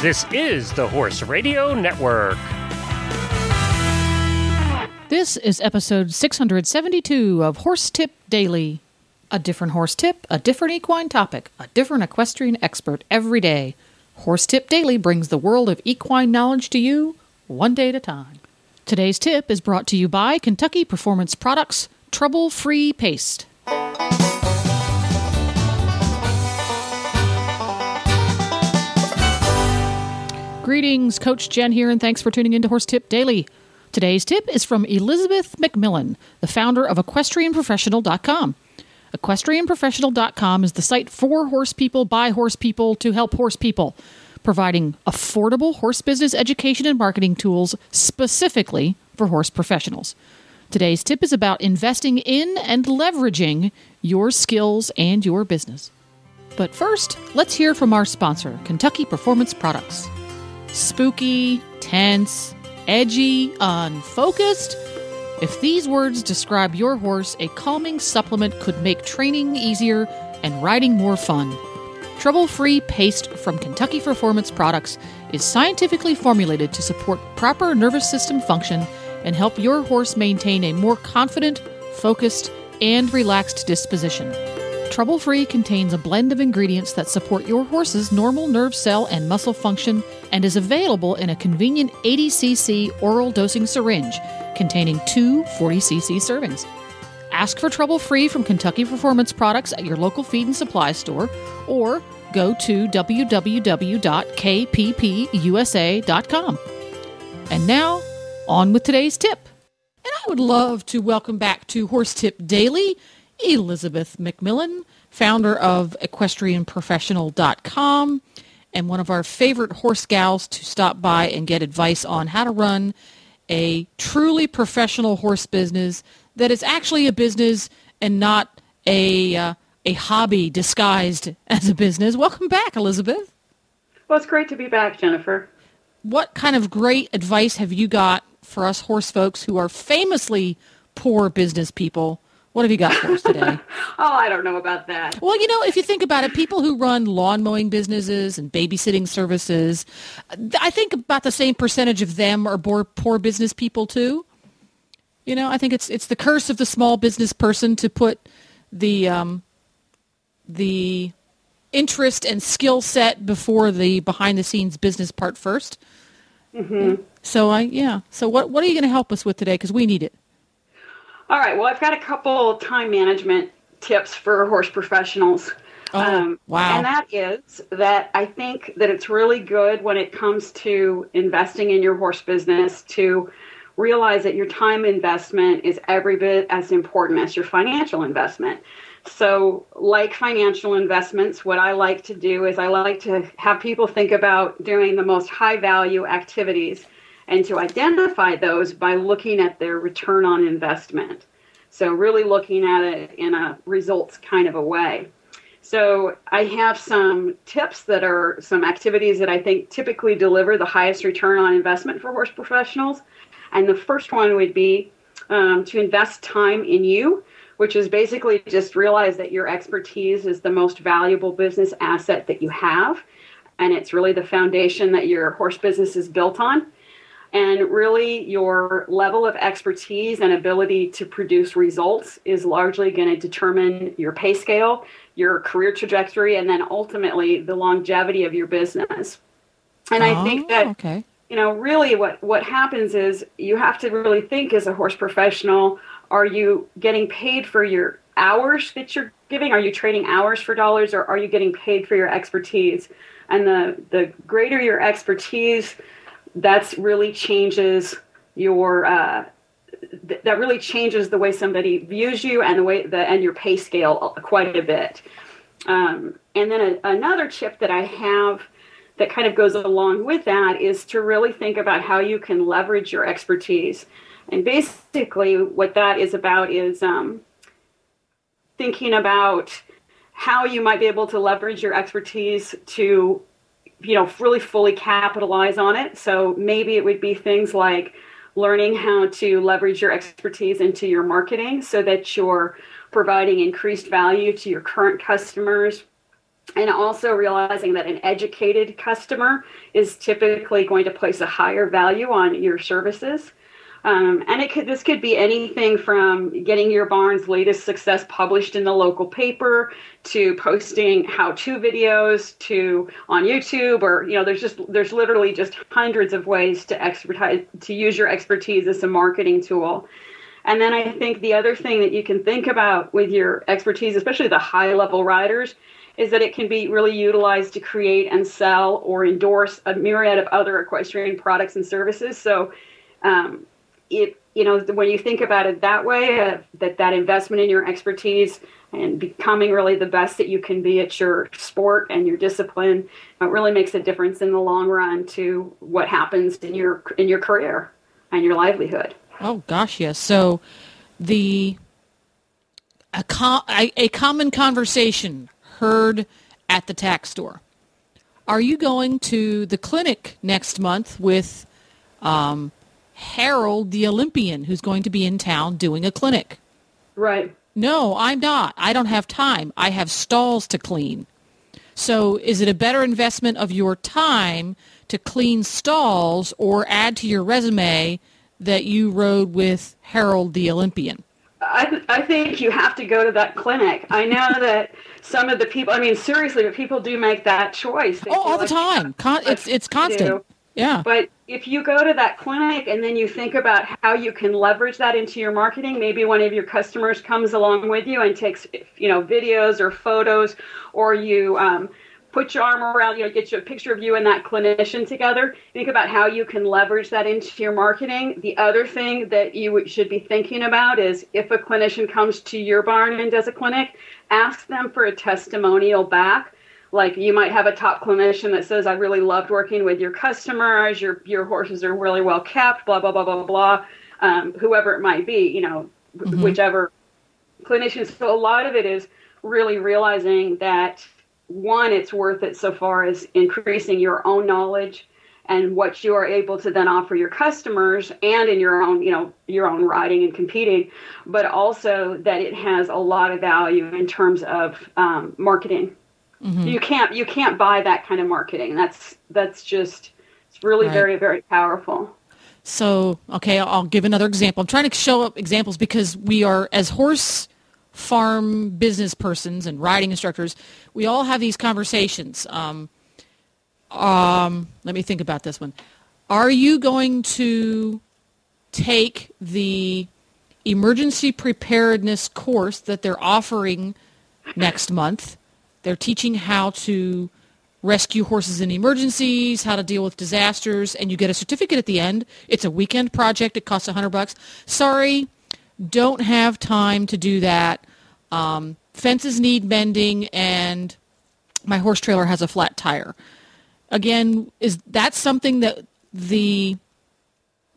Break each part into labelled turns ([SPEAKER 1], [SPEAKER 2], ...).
[SPEAKER 1] This is the Horse Radio Network.
[SPEAKER 2] This is episode 672 of Horse Tip Daily. A different horse tip, a different equine topic, a different equestrian expert every day. Horse Tip Daily brings the world of equine knowledge to you one day at a time. Today's tip is brought to you by Kentucky Performance Products Trouble Free Paste. Greetings, Coach Jen here, and thanks for tuning in to Horse Tip Daily. Today's tip is from Elisabeth McMillan, the founder of EquestrianProfessional.com. EquestrianProfessional.com is the site for horse people by horse people to help horse people, providing affordable horse business education and marketing tools specifically for horse professionals. Today's tip is about investing in and leveraging your skills and your business. But first, let's hear from our sponsor, Kentucky Performance Products. Spooky, tense, edgy, unfocused. If these words describe your horse, a calming supplement could make training easier and riding more fun. Trouble free paste from Kentucky Performance Products is scientifically formulated to support proper nervous system function and help your horse maintain a more confident, focused, and relaxed disposition. Trouble Free contains a blend of ingredients that support your horse's normal nerve cell and muscle function and is available in a convenient 80cc oral dosing syringe containing two 40cc servings. Ask for Trouble Free from Kentucky Performance Products at your local feed and supply store or go to www.kppusa.com. And now, on with today's tip. And I would love to welcome back to Horse Tip Daily Elisabeth McMillan, founder of equestrianprofessional.com and one of our favorite horse gals to stop by and get advice on how to run a truly professional horse business that is actually a business and not a uh, a hobby disguised as a business. Welcome back, Elisabeth.
[SPEAKER 3] Well, it's great to be back, Jennifer.
[SPEAKER 2] What kind of great advice have you got for us horse folks who are famously poor business people what have you got for us today?
[SPEAKER 3] oh, I don't know about that.
[SPEAKER 2] Well, you know, if you think about it, people who run lawn mowing businesses and babysitting services, I think about the same percentage of them are poor, poor business people too. You know, I think it's it's the curse of the small business person to put the um, the interest and skill set before the behind the scenes business part 1st
[SPEAKER 3] mm-hmm.
[SPEAKER 2] So I yeah. So what what are you going to help us with today? Because we need it.
[SPEAKER 3] All right. Well, I've got a couple time management tips for horse professionals.
[SPEAKER 2] Oh, um, wow.
[SPEAKER 3] And that is that I think that it's really good when it comes to investing in your horse business to realize that your time investment is every bit as important as your financial investment. So, like financial investments, what I like to do is I like to have people think about doing the most high value activities and to identify those by looking at their return on investment. So, really looking at it in a results kind of a way. So, I have some tips that are some activities that I think typically deliver the highest return on investment for horse professionals. And the first one would be um, to invest time in you, which is basically just realize that your expertise is the most valuable business asset that you have. And it's really the foundation that your horse business is built on. And really, your level of expertise and ability to produce results is largely going to determine your pay scale, your career trajectory, and then ultimately the longevity of your business. And oh, I think oh, that,
[SPEAKER 2] okay.
[SPEAKER 3] you know, really what, what happens is you have to really think as a horse professional are you getting paid for your hours that you're giving? Are you trading hours for dollars or are you getting paid for your expertise? And the, the greater your expertise, that's really changes your uh, th- that really changes the way somebody views you and the way the and your pay scale quite a bit. Um, and then a, another tip that I have that kind of goes along with that is to really think about how you can leverage your expertise. And basically, what that is about is um, thinking about how you might be able to leverage your expertise to you know, really fully capitalize on it. So maybe it would be things like learning how to leverage your expertise into your marketing so that you're providing increased value to your current customers and also realizing that an educated customer is typically going to place a higher value on your services. Um, and it could this could be anything from getting your barn's latest success published in the local paper to posting how-to videos to on YouTube or you know there's just there's literally just hundreds of ways to expertise to use your expertise as a marketing tool. And then I think the other thing that you can think about with your expertise, especially the high level riders, is that it can be really utilized to create and sell or endorse a myriad of other equestrian products and services. So, um, it you know when you think about it that way, uh, that that investment in your expertise and becoming really the best that you can be at your sport and your discipline, it really makes a difference in the long run to what happens in your in your career and your livelihood.
[SPEAKER 2] Oh gosh, yes. So the a, com- a common conversation heard at the tack store. Are you going to the clinic next month with um, Harold the Olympian, who's going to be in town doing a clinic?
[SPEAKER 3] Right.
[SPEAKER 2] No, I'm not. I don't have time. I have stalls to clean. So is it a better investment of your time to clean stalls or add to your resume that you rode with Harold the Olympian?
[SPEAKER 3] I, th- I think you have to go to that clinic. I know that some of the people, I mean, seriously, but people do make that choice.
[SPEAKER 2] They oh, all like the time. Con- it's, it's constant. Yeah.
[SPEAKER 3] But if you go to that clinic and then you think about how you can leverage that into your marketing, maybe one of your customers comes along with you and takes, you know, videos or photos, or you um, put your arm around, you know, get you a picture of you and that clinician together. Think about how you can leverage that into your marketing. The other thing that you should be thinking about is if a clinician comes to your barn and does a clinic, ask them for a testimonial back. Like you might have a top clinician that says, "I really loved working with your customers. Your your horses are really well kept." Blah blah blah blah blah. Um, whoever it might be, you know, mm-hmm. whichever clinician. So a lot of it is really realizing that one, it's worth it so far as increasing your own knowledge and what you are able to then offer your customers and in your own you know your own riding and competing but also that it has a lot of value in terms of um, marketing mm-hmm. you can't you can't buy that kind of marketing that's that's just it's really right. very very powerful
[SPEAKER 2] so okay i'll give another example i'm trying to show up examples because we are as horse farm business persons and riding instructors, we all have these conversations. Um, um, let me think about this one. Are you going to take the emergency preparedness course that they're offering next month? They're teaching how to rescue horses in emergencies, how to deal with disasters, and you get a certificate at the end. It's a weekend project. It costs a hundred bucks. Sorry, don't have time to do that. Um, fences need mending, and my horse trailer has a flat tire. Again, is that something that the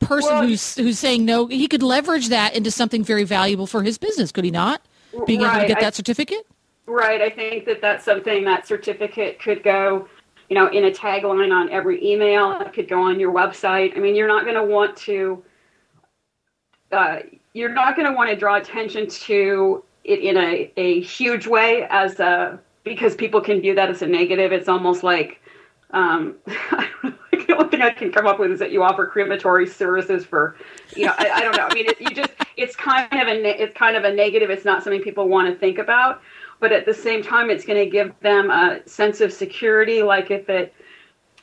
[SPEAKER 2] person well, who's who's saying no, he could leverage that into something very valuable for his business, could he not? Being right. able to get that certificate.
[SPEAKER 3] Right. I think that that's something that certificate could go, you know, in a tagline on every email. It could go on your website. I mean, you're not going to want to. Uh, you're not going to want to draw attention to it in a, a huge way as a because people can view that as a negative. It's almost like um, the only thing I can come up with is that you offer crematory services for, you know, I, I don't know. I mean, it, you just it's kind of a it's kind of a negative. It's not something people want to think about, but at the same time, it's going to give them a sense of security. Like if it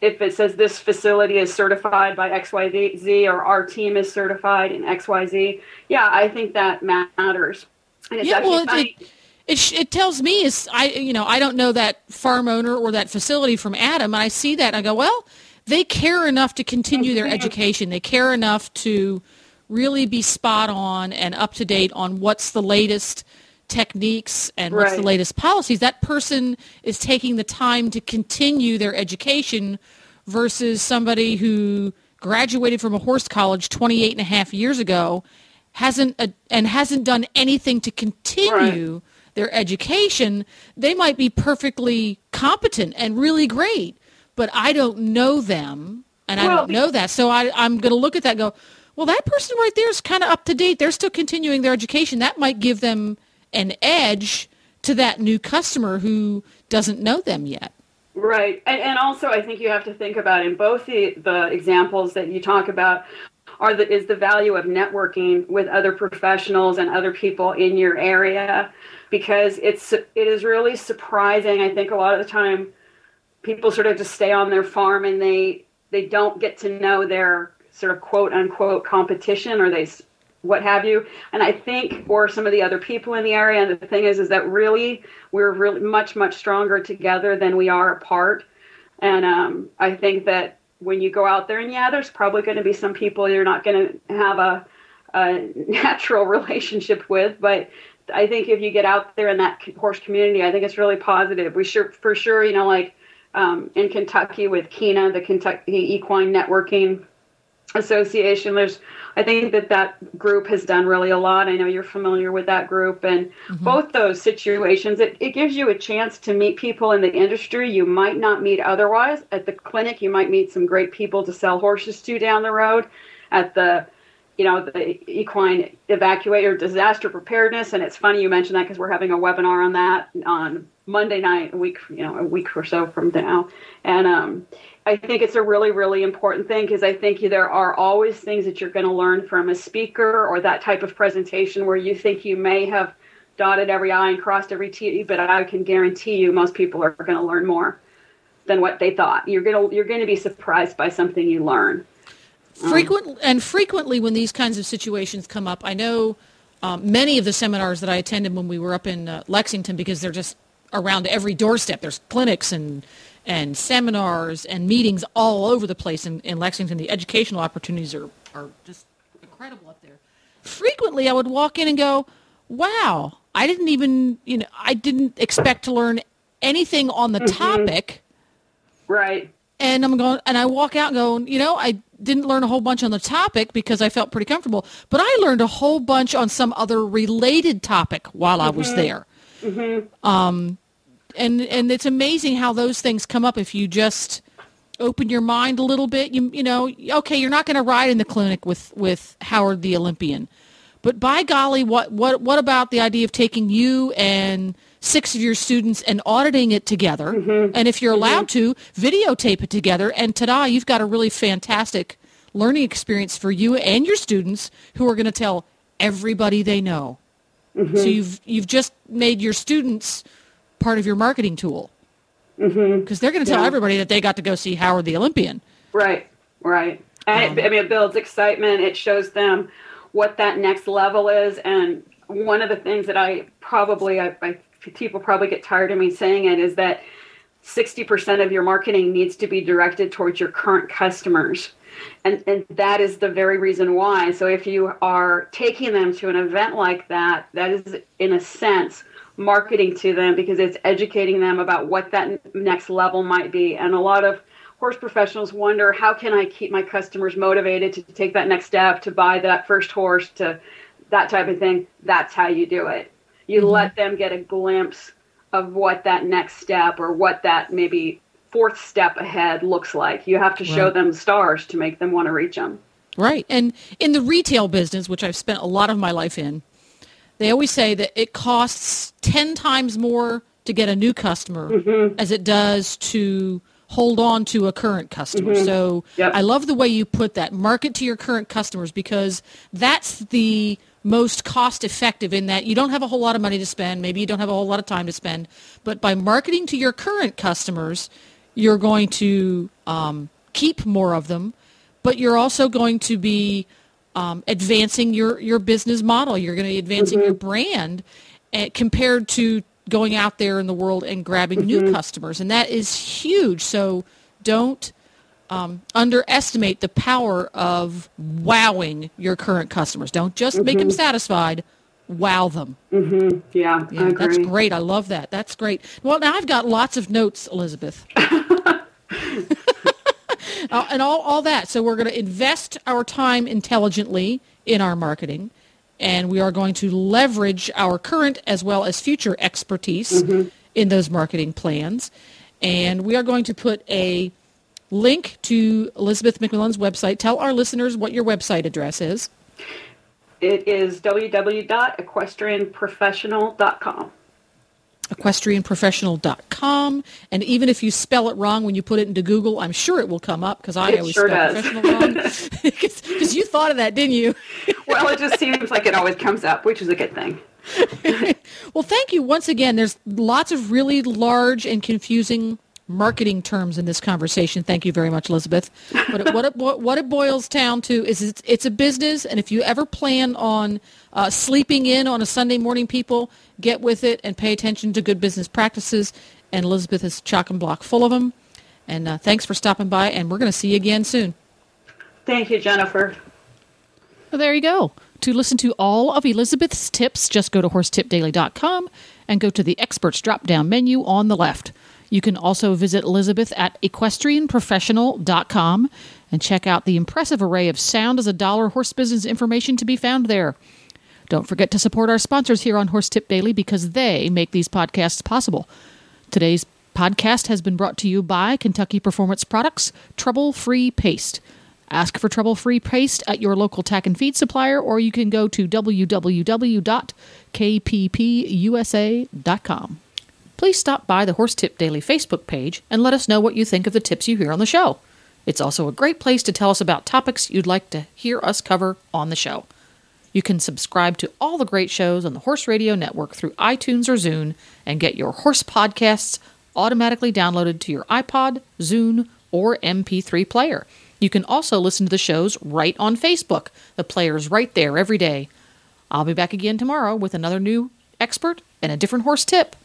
[SPEAKER 3] if it says this facility is certified by XYZ or our team is certified in XYZ, yeah, I think that matters.
[SPEAKER 2] yeah, well, it, it, it, tells me is I you know I don't know that farm owner or that facility from Adam, and I see that and I go, well, they care enough to continue their mm-hmm. education. They care enough to really be spot on and up to date on what's the latest techniques and what's the latest policies, that person is taking the time to continue their education versus somebody who graduated from a horse college 28 and a half years ago hasn't uh, and hasn't done anything to continue right. their education they might be perfectly competent and really great but i don't know them and well, i don't know that so I, i'm going to look at that and go well that person right there is kind of up to date they're still continuing their education that might give them an edge to that new customer who doesn't know them yet.
[SPEAKER 3] Right. And, and also, I think you have to think about in both the, the examples that you talk about are the, is the value of networking with other professionals and other people in your area because it's it is really surprising. I think a lot of the time people sort of just stay on their farm and they they don't get to know their sort of quote unquote competition or they what have you. And I think, or some of the other people in the area. And the thing is, is that really we're really much, much stronger together than we are apart. And um, I think that when you go out there, and yeah, there's probably going to be some people you're not going to have a, a natural relationship with, but I think if you get out there in that horse community, I think it's really positive. We sure, for sure, you know, like um, in Kentucky with KENA, the Kentucky Equine Networking Association, there's I think that that group has done really a lot. I know you're familiar with that group, and mm-hmm. both those situations, it, it gives you a chance to meet people in the industry you might not meet otherwise. At the clinic, you might meet some great people to sell horses to down the road. At the you know the equine evacuator disaster preparedness and it's funny you mentioned that because we're having a webinar on that on monday night a week you know a week or so from now and um, I think it's a really, really important thing because I think there are always things that you're going to learn from a speaker or that type of presentation where you think you may have dotted every I and crossed every T, but I can guarantee you most people are going to learn more than what they thought. You're going to you're going to be surprised by something you learn.
[SPEAKER 2] Frequent um, and frequently when these kinds of situations come up, I know um, many of the seminars that I attended when we were up in uh, Lexington because they're just around every doorstep. There's clinics and and seminars and meetings all over the place in, in Lexington. The educational opportunities are, are just incredible up there. Frequently, I would walk in and go, wow, I didn't even, you know, I didn't expect to learn anything on the mm-hmm. topic.
[SPEAKER 3] Right.
[SPEAKER 2] And I'm going, and I walk out and go, you know, I didn't learn a whole bunch on the topic because I felt pretty comfortable, but I learned a whole bunch on some other related topic while mm-hmm. I was mm-hmm. there. Mm-hmm. Um, and and it's amazing how those things come up if you just open your mind a little bit. You you know, okay, you're not going to ride in the clinic with with Howard the Olympian, but by golly, what what what about the idea of taking you and six of your students and auditing it together, mm-hmm. and if you're allowed mm-hmm. to, videotape it together, and ta-da, you've got a really fantastic learning experience for you and your students who are going to tell everybody they know. Mm-hmm. So you've you've just made your students part of your marketing tool because mm-hmm. they're going to tell yeah. everybody that they got to go see Howard the Olympian.
[SPEAKER 3] Right, right. And um, it, I mean, it builds excitement. It shows them what that next level is. And one of the things that I probably, I, I, people probably get tired of me saying it, is that 60% of your marketing needs to be directed towards your current customers. And, and that is the very reason why. So if you are taking them to an event like that, that is, in a sense, marketing to them because it's educating them about what that next level might be. And a lot of horse professionals wonder how can I keep my customers motivated to take that next step, to buy that first horse, to that type of thing. That's how you do it. You mm-hmm. let them get a glimpse of what that next step or what that maybe fourth step ahead looks like. You have to show right. them stars to make them want to reach them.
[SPEAKER 2] Right. And in the retail business, which I've spent a lot of my life in, they always say that it costs 10 times more to get a new customer mm-hmm. as it does to hold on to a current customer. Mm-hmm. So yep. I love the way you put that. Market to your current customers because that's the most cost effective in that you don't have a whole lot of money to spend. Maybe you don't have a whole lot of time to spend. But by marketing to your current customers, you're going to um, keep more of them, but you're also going to be um, advancing your, your business model. You're going to be advancing mm-hmm. your brand uh, compared to going out there in the world and grabbing mm-hmm. new customers. And that is huge. So don't um, underestimate the power of wowing your current customers. Don't just mm-hmm. make them satisfied. Wow them.
[SPEAKER 3] Mm-hmm. Yeah, yeah
[SPEAKER 2] that's great. I love that. That's great. Well, now I've got lots of notes, Elisabeth. uh, and all, all that. So we're going to invest our time intelligently in our marketing, and we are going to leverage our current as well as future expertise mm-hmm. in those marketing plans. And we are going to put a link to Elisabeth McMillan's website. Tell our listeners what your website address is.
[SPEAKER 3] It is www.equestrianprofessional.com.
[SPEAKER 2] equestrianprofessional.com. And even if you spell it wrong when you put it into Google, I'm sure it will come up because I
[SPEAKER 3] It
[SPEAKER 2] always
[SPEAKER 3] sure
[SPEAKER 2] spell
[SPEAKER 3] does.
[SPEAKER 2] professional wrong. Because you thought of that, didn't you?
[SPEAKER 3] well, it just seems like it always comes up, which is a good thing.
[SPEAKER 2] Well, thank you once again. There's lots of really large and confusing marketing terms in this conversation. Thank you very much, Elisabeth. But it, what, it, what, what it boils down to is it's, it's a business, and if you ever plan on uh, sleeping in on a Sunday morning, people get with it and pay attention to good business practices. And Elisabeth is chock and block full of them. And uh, thanks for stopping by, and we're going to see you again soon.
[SPEAKER 3] Thank you, Jennifer.
[SPEAKER 2] Well, there you go. To listen to all of Elisabeth's tips, just go to horsetipdaily.com and go to the experts drop down menu on the left. You can also visit Elisabeth at equestrianprofessional.com and check out the impressive array of sound as a dollar horse business information to be found there. Don't forget to support our sponsors here on Horse Tip Daily because they make these podcasts possible. Today's podcast has been brought to you by Kentucky Performance Products Trouble Free Paste. Ask for trouble free paste at your local tack and feed supplier, or you can go to www.kppusa.com. Please stop by the Horse Tip Daily Facebook page and let us know what you think of the tips you hear on the show. It's also a great place to tell us about topics you'd like to hear us cover on the show. You can subscribe to all the great shows on the Horse Radio Network through iTunes or Zune and get your horse podcasts automatically downloaded to your iPod, Zune, or MP3 player. You can also listen to the shows right on Facebook. The player's right there every day. I'll be back again tomorrow with another new expert and a different horse tip.